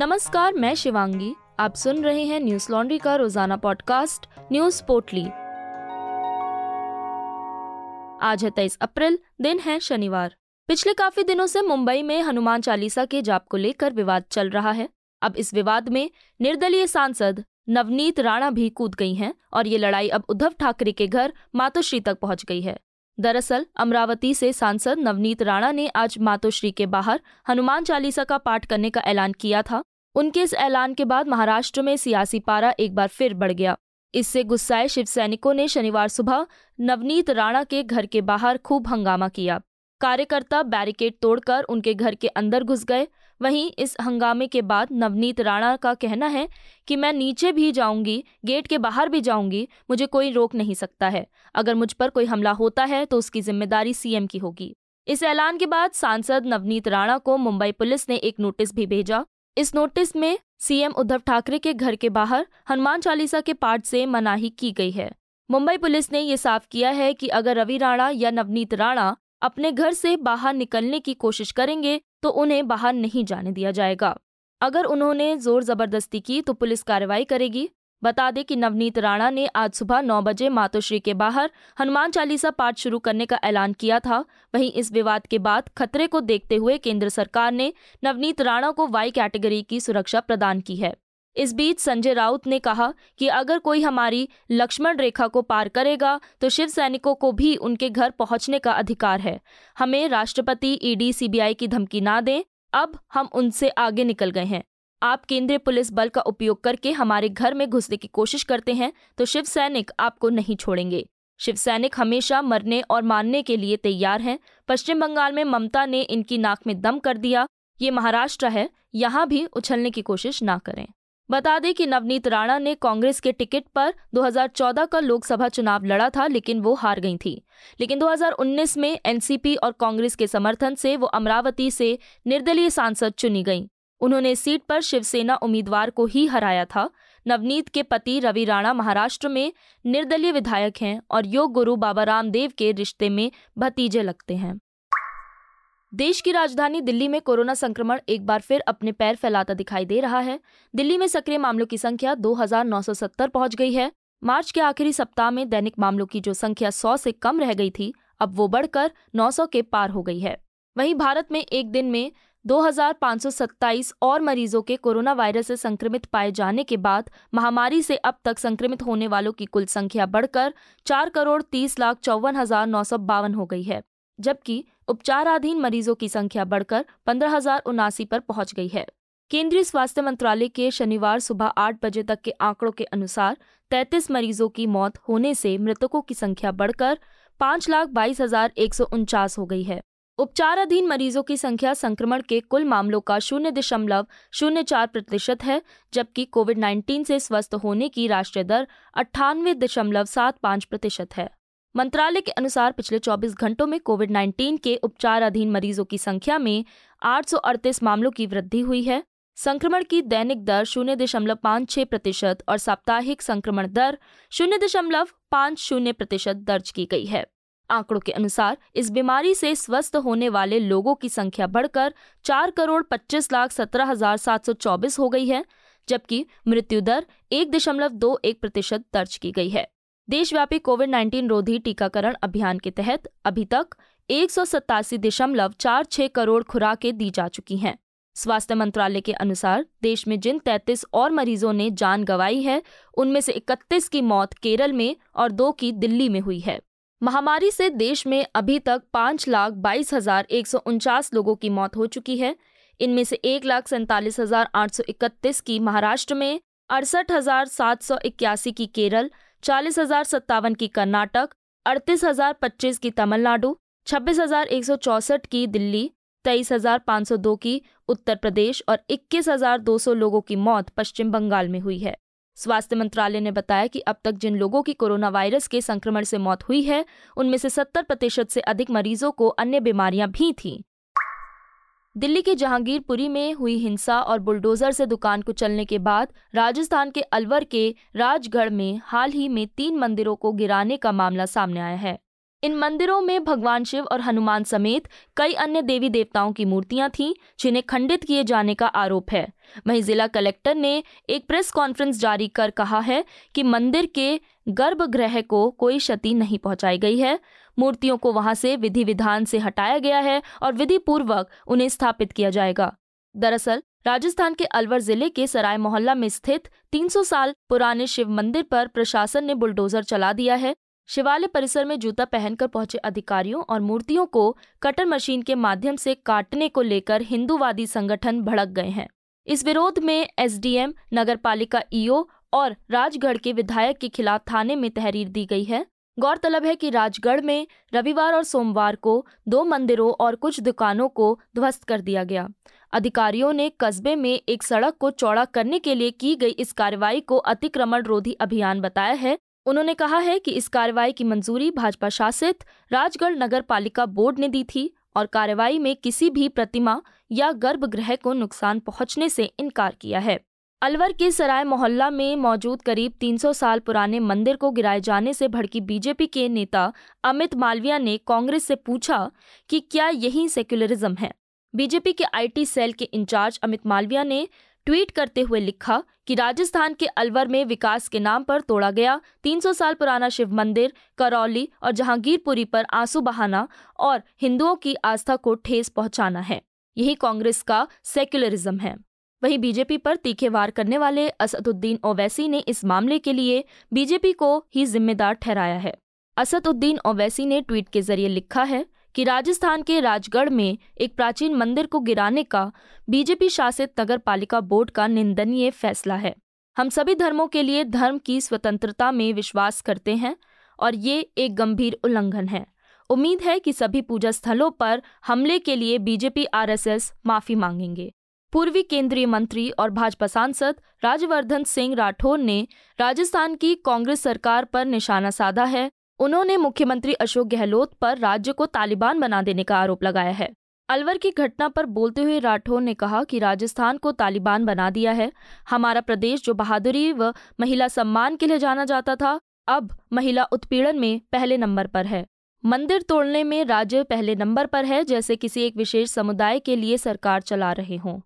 नमस्कार, मैं शिवांगी। आप सुन रहे हैं न्यूज़ लॉन्ड्री का रोज़ाना पॉडकास्ट, न्यूज़ पोर्टली। आज है तेईस अप्रैल, दिन है शनिवार। पिछले काफ़ी दिनों से मुंबई में हनुमान चालीसा के जाप को लेकर विवाद चल रहा है। अब इस विवाद में निर्दलीय सांसद नवनीत राणा भी कूद गई हैं और ये लड़ाई अब उद्धव ठाकरे के घर मातोश्री तक पहुँच गई है। दरअसल, अमरावती से सांसद नवनीत राणा ने आज मातोश्री के बाहर हनुमान चालीसा का पाठ करने का ऐलान किया था। उनके इस ऐलान के बाद महाराष्ट्र में सियासी पारा एक बार फिर बढ़ गया। इससे गुस्साए शिव सैनिकों ने शनिवार सुबह नवनीत राणा के घर के बाहर खूब हंगामा किया। कार्यकर्ता बैरिकेड तोड़कर उनके घर के अंदर घुस गए। वहीं इस हंगामे के बाद नवनीत राणा का कहना है कि मैं नीचे भी जाऊँगी, गेट के बाहर भी जाऊँगी, मुझे कोई रोक नहीं सकता है। अगर मुझ पर कोई हमला होता है तो उसकी ज़िम्मेदारी सीएम की होगी। इस ऐलान के बाद सांसद नवनीत राणा को मुंबई पुलिस ने एक नोटिस भी भेजा। इस नोटिस में सीएम उद्धव ठाकरे के घर के बाहर हनुमान चालीसा के पाठ से मनाही की गई है। मुंबई पुलिस ने ये साफ़ किया है कि अगर रवि राणा या नवनीत राणा अपने घर से बाहर निकलने की कोशिश करेंगे तो उन्हें बाहर नहीं जाने दिया जाएगा। अगर उन्होंने ज़ोर ज़बरदस्ती की तो पुलिस कार्रवाई करेगी। बता दें कि नवनीत राणा ने आज सुबह नौ बजे मातोश्री के बाहर हनुमान चालीसा पाठ शुरू करने का ऐलान किया था। वहीं इस विवाद के बाद खतरे को देखते हुए केंद्र सरकार ने नवनीत राणा को वाई कैटेगरी की सुरक्षा प्रदान की है। इस बीच संजय राउत ने कहा कि अगर कोई हमारी लक्ष्मण रेखा को पार करेगा तो शिव सैनिकों को भी उनके घर पहुँचने का अधिकार है। हमें राष्ट्रपति, ईडी, सीबीआई की धमकी ना दें। अब हम उनसे आगे निकल गए हैं। आप केंद्रीय पुलिस बल का उपयोग करके हमारे घर में घुसने की कोशिश करते हैं तो शिव सैनिक आपको नहीं छोड़ेंगे। शिव सैनिक हमेशा मरने और मानने के लिए तैयार हैं। पश्चिम बंगाल में ममता ने इनकी नाक में दम कर दिया। ये महाराष्ट्र है, यहाँ भी उछलने की कोशिश ना करें। बता दें कि नवनीत राणा ने कांग्रेस के टिकट पर 2014 का लोकसभा चुनाव लड़ा था, लेकिन वो हार गई थी। लेकिन 2019 में एनसीपी और कांग्रेस के समर्थन से वो अमरावती से निर्दलीय सांसद चुनी गईं। उन्होंने सीट पर शिवसेना उम्मीदवार को ही हराया था। नवनीत के पति रवि राणा महाराष्ट्र में निर्दलीय विधायक हैं और योग गुरु बाबा रामदेव के रिश्ते में भतीजे लगते हैं। देश की राजधानी दिल्ली में कोरोना संक्रमण एक बार फिर अपने पैर फैलाता दिखाई दे रहा है। दिल्ली में सक्रिय मामलों की संख्या 2,970 पहुँच गई है। मार्च के आखिरी सप्ताह में दैनिक मामलों की जो संख्या 100 से कम रह गई थी अब वो बढ़कर 900 के पार हो गई है। वहीं भारत में एक दिन में 2,527 और मरीजों के कोरोना वायरस से संक्रमित पाए जाने के बाद महामारी से अब तक संक्रमित होने वालों की कुल संख्या बढ़कर चार करोड़ तीस लाख चौवन हज़ार नौ सौ बावन हो गई है जबकि उपचाराधीन मरीजों की संख्या बढ़कर पंद्रह हज़ार उनासी पर पहुँच गई है। केंद्रीय स्वास्थ्य मंत्रालय के शनिवार सुबह आठ बजे तक के आंकड़ों के अनुसार तैतीस मरीजों की मौत होने से मृतकों की संख्या बढ़कर पाँच लाख बाईस हज़ार एक सौ उनचास हो गई है। उपचाराधीन मरीजों की संख्या संक्रमण के कुल मामलों का शून्य दशमलव शून्य चार प्रतिशत है, जबकि कोविड 19 से स्वस्थ होने की राष्ट्रीय दर अट्ठानवे दशमलव सात पाँच प्रतिशत है। मंत्रालय के अनुसार पिछले 24 घंटों में कोविड 19 के उपचाराधीन मरीजों की संख्या में आठ सौ अड़तीस मामलों की वृद्धि हुई है। संक्रमण की दैनिक दर शून्य दशमलव पाँच छह प्रतिशत और साप्ताहिक संक्रमण दर शून्य दशमलव पाँच शून्य प्रतिशत दर्ज की गई है। आंकड़ों के अनुसार, इस बीमारी से स्वस्थ होने वाले लोगों की संख्या बढ़कर चार करोड़ पच्चीस लाख सत्रह हज़ार सात सौ चौबीस हो गई है, जबकि मृत्यु दर एक दशमलव दो एक प्रतिशत दर्ज की गई है। देशव्यापी कोविड 19 रोधी टीकाकरण अभियान के तहत अभी तक एक सौ सत्तासी दशमलव चार छह करोड़ खुराकें दी जा चुकी हैं। स्वास्थ्य मंत्रालय के अनुसार, देश में जिन 33 और मरीजों ने जान गंवाई है, उनमें से 31 की मौत केरल में और दो की दिल्ली में हुई है। महामारी से देश में अभी तक पाँच लाख बाईस हज़ार एक सौ उनचास लोगों की मौत हो चुकी है। इनमें से एक लाख सैंतालीस हज़ार आठ सौ इकतीस की महाराष्ट्र में, अड़सठ हज़ार सात सौ इक्यासी की केरल, चालीस हज़ार सत्तावन की कर्नाटक, अड़तीस हज़ार पच्चीस की तमिलनाडु, छब्बीस हज़ार एक सौ चौसठ की दिल्ली, तेईस हज़ार पाँच सौ दो की उत्तर प्रदेश और इक्कीस हज़ार दो सौ लोगों की मौत पश्चिम बंगाल में हुई है। स्वास्थ्य मंत्रालय ने बताया कि अब तक जिन लोगों की कोरोना वायरस के संक्रमण से मौत हुई है, उनमें से 70 प्रतिशत से अधिक मरीजों को अन्य बीमारियाँ भी थीं। दिल्ली के जहांगीरपुरी में हुई हिंसा और बुलडोजर से दुकान को चलने के बाद राजस्थान के अलवर के राजगढ़ में हाल ही में तीन मंदिरों को गिराने का मामला सामने आया है। इन मंदिरों में भगवान शिव और हनुमान समेत कई अन्य देवी देवताओं की मूर्तियाँ थीं, जिन्हें खंडित किए जाने का आरोप है। वहीं जिला कलेक्टर ने एक प्रेस कॉन्फ्रेंस जारी कर कहा है कि मंदिर के गर्भगृह को कोई क्षति नहीं पहुंचाई गई है। मूर्तियों को वहाँ से विधि विधान से हटाया गया है और विधि पूर्वक उन्हें स्थापित किया जाएगा। दरअसल, राजस्थान के अलवर ज़िले के सराय मोहल्ला में स्थित 300 साल पुराने शिव मंदिर पर प्रशासन ने बुलडोजर चला दिया है। शिवालय परिसर में जूता पहनकर पहुँचे अधिकारियों और मूर्तियों को कटर मशीन के माध्यम से काटने को लेकर हिंदूवादी संगठन भड़क गए हैं। इस विरोध में एसडीएम नगर पालिका ईओ और राजगढ़ के विधायक के खिलाफ थाने में तहरीर दी गई है। गौरतलब है कि राजगढ़ में रविवार और सोमवार को दो मंदिरों और कुछ दुकानों को ध्वस्त कर दिया गया। अधिकारियों ने कस्बे में एक सड़क को चौड़ा करने के लिए की गई इस कार्रवाई को अतिक्रमण रोधी अभियान बताया है उन्होंने कहा है कि इस कार्रवाई की मंजूरी भाजपा शासित राजगढ़ नगर पालिका बोर्ड ने दी थी और कार्रवाई में किसी भी प्रतिमा या गर्भगृह को नुकसान पहुँचने से इनकार किया है। अलवर के सराय मोहल्ला में मौजूद करीब 300 साल पुराने मंदिर को गिराए जाने से भड़की बीजेपी के नेता अमित मालविया ने कांग्रेस से पूछा कि क्या यही सेक्युलरिज्म है? बीजेपी के आईटी सेल के इंचार्ज अमित मालविया ने ट्वीट करते हुए लिखा कि राजस्थान के अलवर में विकास के नाम पर तोड़ा गया 300 साल पुराना शिव मंदिर, करौली और जहांगीरपुरी पर आँसू बहाना और हिंदुओं की आस्था को ठेस पहुंचाना है। यही कांग्रेस का सेक्युलरिज्म है। वहीं बीजेपी पर तीखे वार करने वाले असदुद्दीन ओवैसी ने इस मामले के लिए बीजेपी को ही जिम्मेदार ठहराया है। असदुद्दीन ओवैसी ने ट्वीट के ज़रिए लिखा है कि राजस्थान के राजगढ़ में एक प्राचीन मंदिर को गिराने का बीजेपी शासित नगर पालिका बोर्ड का निंदनीय फैसला है। हम सभी धर्मों के लिए धर्म की स्वतंत्रता में विश्वास करते हैं और ये एक गंभीर उल्लंघन है। उम्मीद है कि सभी पूजा स्थलों पर हमले के लिए बीजेपी आरएसएस माफ़ी मांगेंगे। पूर्वी केंद्रीय मंत्री और भाजपा सांसद राजवर्धन सिंह राठौर ने राजस्थान की कांग्रेस सरकार पर निशाना साधा है उन्होंने मुख्यमंत्री अशोक गहलोत पर राज्य को तालिबान बना देने का आरोप लगाया है। अलवर की घटना पर बोलते हुए राठौर ने कहा कि राजस्थान को तालिबान बना दिया है। हमारा प्रदेश जो बहादुरी व महिला सम्मान के लिए जाना जाता था, अब महिला उत्पीड़न में पहले नंबर पर है। मंदिर तोड़ने में राज्य पहले नंबर पर है, जैसे किसी एक विशेष समुदाय के लिए सरकार चला रहे हों।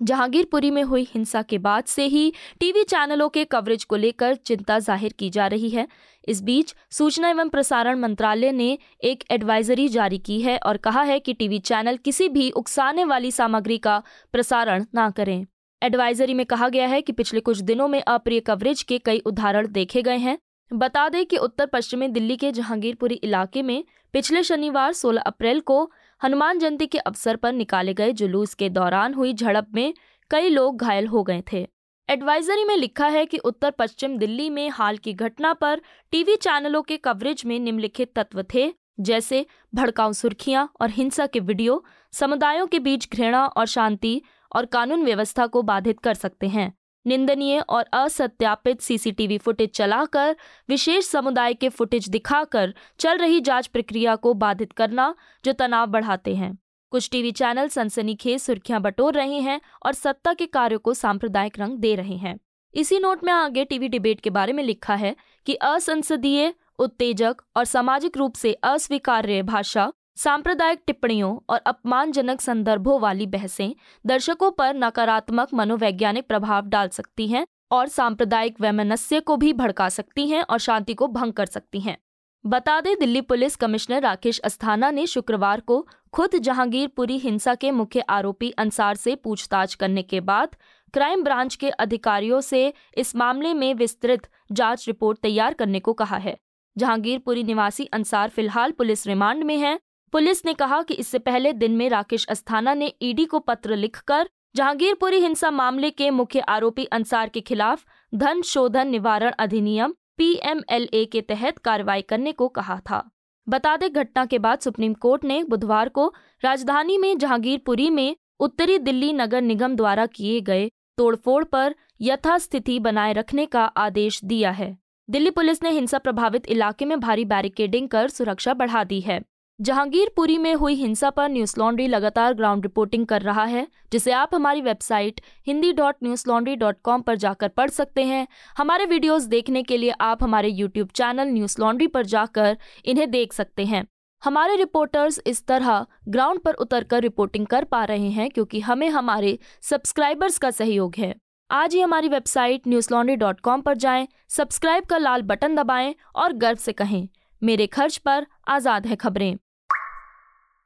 जहांगीरपुरी में हुई हिंसा के बाद से ही टीवी चैनलों के कवरेज को लेकर चिंता ज़ाहिर की जा रही है। इस बीच सूचना एवं प्रसारण मंत्रालय ने एक एडवाइजरी जारी की है और कहा है कि टीवी चैनल किसी भी उकसाने वाली सामग्री का प्रसारण ना करें। एडवाइजरी में कहा गया है कि पिछले कुछ दिनों में अप्रिय कवरेज के कई उदाहरण देखे गए हैं। बता दें कि उत्तर पश्चिमी दिल्ली के जहांगीरपुरी इलाके में पिछले शनिवार 16 अप्रैल को हनुमान जयंती के अवसर पर निकाले गए जुलूस के दौरान हुई झड़प में कई लोग घायल हो गए थे। एडवाइजरी में लिखा है कि उत्तर पश्चिम दिल्ली में हाल की घटना पर टीवी चैनलों के कवरेज में निम्नलिखित तत्व थे, जैसे भड़काऊ सुर्खियाँ और हिंसा के वीडियो, समुदायों के बीच घृणा और शांति और कानून व्यवस्था को बाधित कर सकते हैं। निंदनीय और असत्यापित सीसीटीवी फुटेज चलाकर, विशेष समुदाय के फुटेज दिखाकर चल रही जाँच प्रक्रिया को बाधित करना जो तनाव बढ़ाते हैं। कुछ टीवी चैनल सनसनीखेज सुर्खियाँ बटोर रहे हैं और सत्ता के कार्यों को सांप्रदायिक रंग दे रहे हैं। इसी नोट में आगे टीवी डिबेट के बारे में लिखा है कि असंसदीय, उत्तेजक और सामाजिक रूप से अस्वीकार्य भाषा सांप्रदायिक टिप्पणियों और अपमानजनक संदर्भों वाली बहसें दर्शकों पर नकारात्मक मनोवैज्ञानिक प्रभाव डाल सकती हैं और सांप्रदायिक वैमनस्य को भी भड़का सकती हैं और शांति को भंग कर सकती हैं। बता दें, दिल्ली पुलिस कमिश्नर राकेश अस्थाना ने शुक्रवार को खुद जहांगीरपुरी हिंसा के मुख्य आरोपी अंसार से पूछताछ करने के बाद क्राइम ब्रांच के अधिकारियों से इस मामले में विस्तृत जाँच रिपोर्ट तैयार करने को कहा है। जहांगीरपुरी निवासी अंसार फ़िलहाल पुलिस रिमांड में है पुलिस ने कहा कि इससे पहले दिन में राकेश अस्थाना ने ईडी को पत्र लिखकर जहांगीरपुरी हिंसा मामले के मुख्य आरोपी अंसार के खिलाफ धन शोधन निवारण अधिनियम पीएमएलए के तहत कार्रवाई करने को कहा था। बता दें, घटना के बाद सुप्रीम कोर्ट ने बुधवार को राजधानी में जहांगीरपुरी में उत्तरी दिल्ली नगर निगम द्वारा किए गए तोड़फोड़ पर यथास्थिति बनाए रखने का आदेश दिया है। दिल्ली पुलिस ने हिंसा प्रभावित इलाके में भारी बैरिकेडिंग कर सुरक्षा बढ़ा दी है। जहांगीरपुरी में हुई हिंसा पर न्यूज़ लॉन्ड्री लगातार ग्राउंड रिपोर्टिंग कर रहा है जिसे आप हमारी website Hindi dot news laundry dot com पर जाकर पढ़ सकते हैं। हमारे वीडियोस देखने के लिए आप हमारे यूट्यूब चैनल न्यूज़ लॉन्ड्री पर जाकर इन्हें देख सकते हैं। हमारे रिपोर्टर्स इस तरह ग्राउंड पर उतरकर रिपोर्टिंग कर पा रहे हैं क्योंकि हमें हमारे सब्सक्राइबर्स का सहयोग है। आज ही हमारी website news laundry dot com पर जाएँ, सब्सक्राइब का लाल बटन दबाएँ और गर्व से कहें मेरे खर्च पर आज़ाद है खबरें।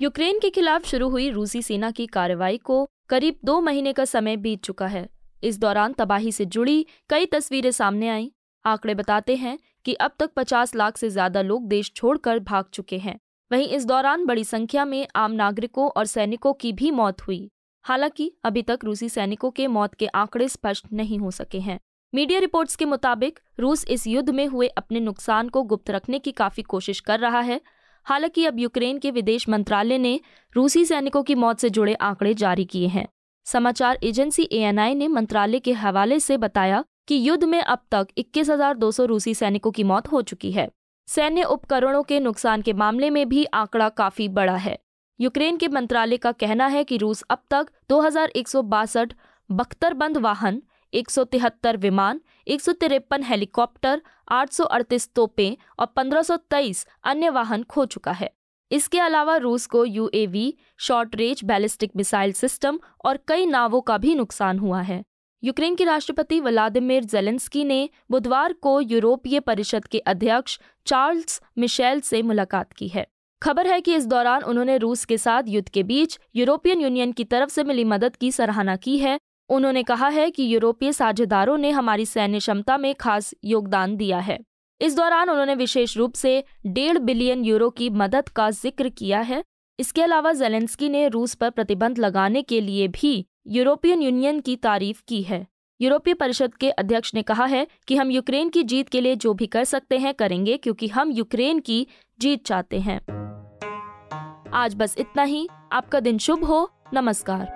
यूक्रेन के खिलाफ शुरू हुई रूसी सेना की कार्रवाई को करीब दो महीने का समय बीत चुका है। इस दौरान तबाही से जुड़ी कई तस्वीरें सामने आईं। आंकड़े बताते हैं कि अब तक 50 लाख से ज़्यादा लोग देश छोड़कर भाग चुके हैं। वहीं इस दौरान बड़ी संख्या में आम नागरिकों और सैनिकों की भी मौत हुई। हालाँकि अभी तक रूसी सैनिकों के मौत के आंकड़े स्पष्ट नहीं हो सके हैं। मीडिया रिपोर्ट्स के मुताबिक रूस इस युद्ध में हुए अपने नुकसान को गुप्त रखने की काफ़ी कोशिश कर रहा है। हालाँकि अब यूक्रेन के विदेश मंत्रालय ने रूसी सैनिकों की मौत से जुड़े आंकड़े जारी किए हैं। समाचार एजेंसी एएनआई ने मंत्रालय के हवाले से बताया कि युद्ध में अब तक 21,200 रूसी सैनिकों की मौत हो चुकी है। सैन्य उपकरणों के नुकसान के मामले में भी आंकड़ा काफ़ी बड़ा है। यूक्रेन के मंत्रालय का कहना है कि रूस अब तक दो हज़ार एक सौ बासठ बख्तरबंद वाहन एक सौ तिहत्तर विमान, एक सौ तिरपन हेलीकॉप्टर 838 तोपें और 1523 अन्य वाहन खो चुका है। इसके अलावा रूस को UAV short range ballistic missile system और कई नावों का भी नुकसान हुआ है। यूक्रेन के राष्ट्रपति व्लादिमिर जेलेंस्की ने बुधवार को यूरोपीय परिषद के अध्यक्ष चार्ल्स मिशेल से मुलाकात की है। खबर है कि इस दौरान उन्होंने रूस के साथ युद्ध के बीच यूरोपियन यूनियन की तरफ़ से मिली मदद की सराहना की है उन्होंने कहा है कि यूरोपीय साझेदारों ने हमारी सैन्य क्षमता में खास योगदान दिया है। इस दौरान उन्होंने विशेष रूप से डेढ़ बिलियन यूरो की मदद का ज़िक्र किया है। इसके अलावा जेलेंस्की ने रूस पर प्रतिबंध लगाने के लिए भी यूरोपियन यूनियन की तारीफ़ की है। यूरोपीय परिषद के अध्यक्ष ने कहा है कि हम यूक्रेन की जीत के लिए जो भी कर सकते हैं करेंगे क्योंकि हम यूक्रेन की जीत चाहते हैं। आज बस इतना ही। आपका दिन शुभ हो। नमस्कार।